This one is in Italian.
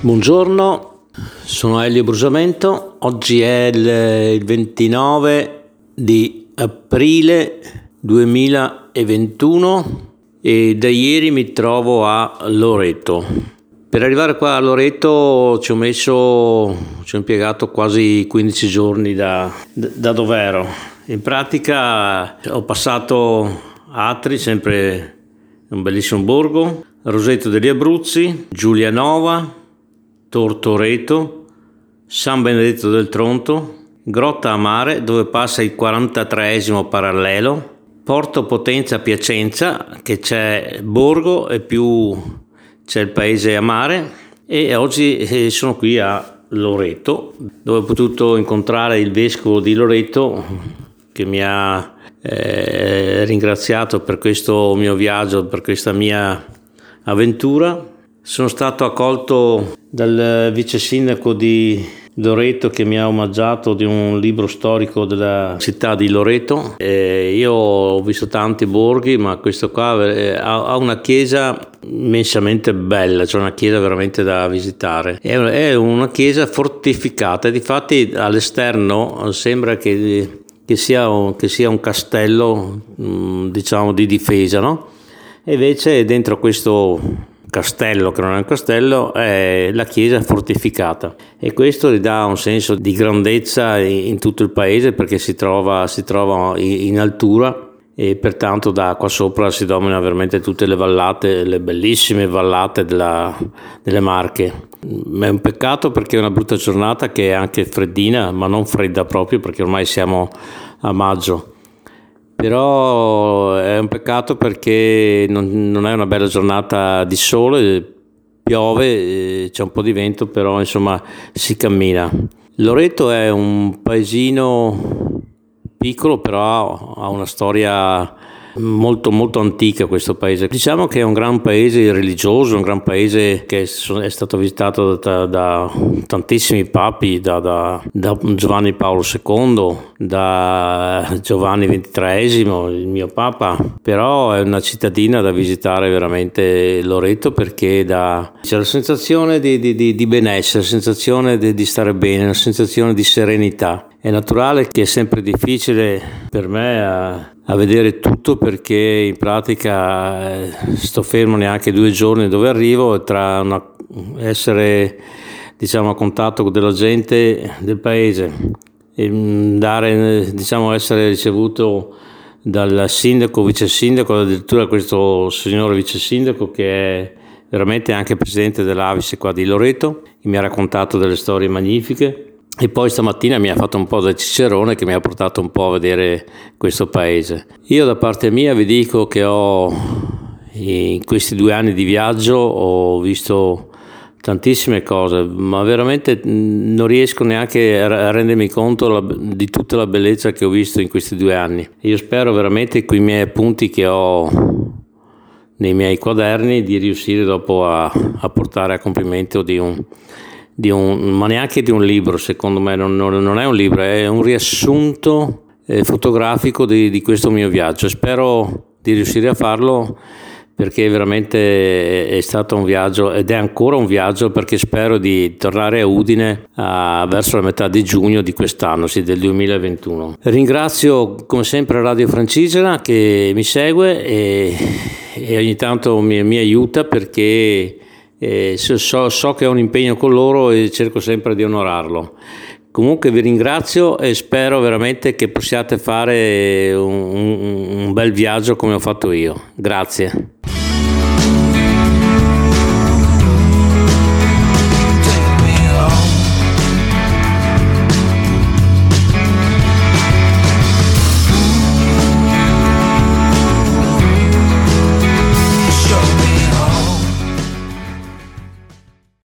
Buongiorno, sono Elio Brusamento, oggi è il 29 di aprile 2021 e da ieri mi trovo a Loreto. Per arrivare qua a Loreto ci ho messo, ci ho impiegato quasi 15 giorni da, da dove ero. In pratica ho passato Atri, sempre un bellissimo borgo, Roseto degli Abruzzi, Giulianova, Tortoreto, San Benedetto del Tronto, Grotta a Mare dove passa il 43 parallelo, Porto Potenza Piacenza che c'è Borgo e più c'è il paese a mare e oggi eh, sono qui a Loreto dove ho potuto incontrare il vescovo di Loreto che mi ha eh, ringraziato per questo mio viaggio, per questa mia avventura sono stato accolto dal vice sindaco di Loreto che mi ha omaggiato di un libro storico della città di Loreto. E io ho visto tanti borghi, ma questo qua eh, ha una chiesa immensamente bella, cioè una chiesa veramente da visitare. È una chiesa fortificata, difatti all'esterno sembra che, che, sia, un, che sia un castello, mm, diciamo, di difesa, no? E invece dentro questo castello che non è un castello è la chiesa fortificata e questo gli dà un senso di grandezza in tutto il paese perché si trova, si trova in altura e pertanto da qua sopra si domina veramente tutte le vallate, le bellissime vallate della, delle Marche. È un peccato perché è una brutta giornata che è anche freddina, ma non fredda proprio perché ormai siamo a maggio però è un peccato perché non, non è una bella giornata di sole, piove, c'è un po' di vento, però insomma si cammina. Loreto è un paesino piccolo, però ha una storia molto molto antica questo paese. Diciamo che è un gran paese religioso, un gran paese che è stato visitato da, da tantissimi papi, da, da, da, Giovanni Paolo II, da Giovanni XXIII, il mio papa, però è una cittadina da visitare veramente Loreto perché da, c'è la sensazione di, di, di, di benessere, la sensazione di, di stare bene, la sensazione di serenità. È naturale che è sempre difficile per me a, vedere tutto perché in pratica eh, sto fermo neanche due giorni dove arrivo e tra una, essere diciamo, a contatto della gente del paese e mm, dare, diciamo, essere ricevuto dal sindaco, vice sindaco, addirittura questo signore vice sindaco che è veramente anche presidente dell'Avis qua di Loreto, che mi ha raccontato delle storie magnifiche e poi stamattina mi ha fatto un po' da cicerone che mi ha portato un po' a vedere questo paese. Io da parte mia vi dico che ho in questi due anni di viaggio ho visto tantissime cose, ma veramente non riesco neanche a rendermi conto di tutta la bellezza che ho visto in questi due anni. Io spero veramente con i miei appunti che ho nei miei quaderni di riuscire dopo a, a portare a compimento di un un, ma neanche di un libro, secondo me non, non, è un libro, è un riassunto eh, fotografico di, di, questo mio viaggio. Spero di riuscire a farlo perché veramente è stato un viaggio ed è ancora un viaggio perché spero di tornare a Udine a, verso la metà di giugno di quest'anno, sì, del 2021. Ringrazio come sempre Radio Francigena che mi segue e, e ogni tanto mi, mi aiuta perché so, so, che ho un impegno con loro e cerco sempre di onorarlo. Comunque vi ringrazio e spero veramente che possiate fare un, un, un bel viaggio come ho fatto io. Grazie.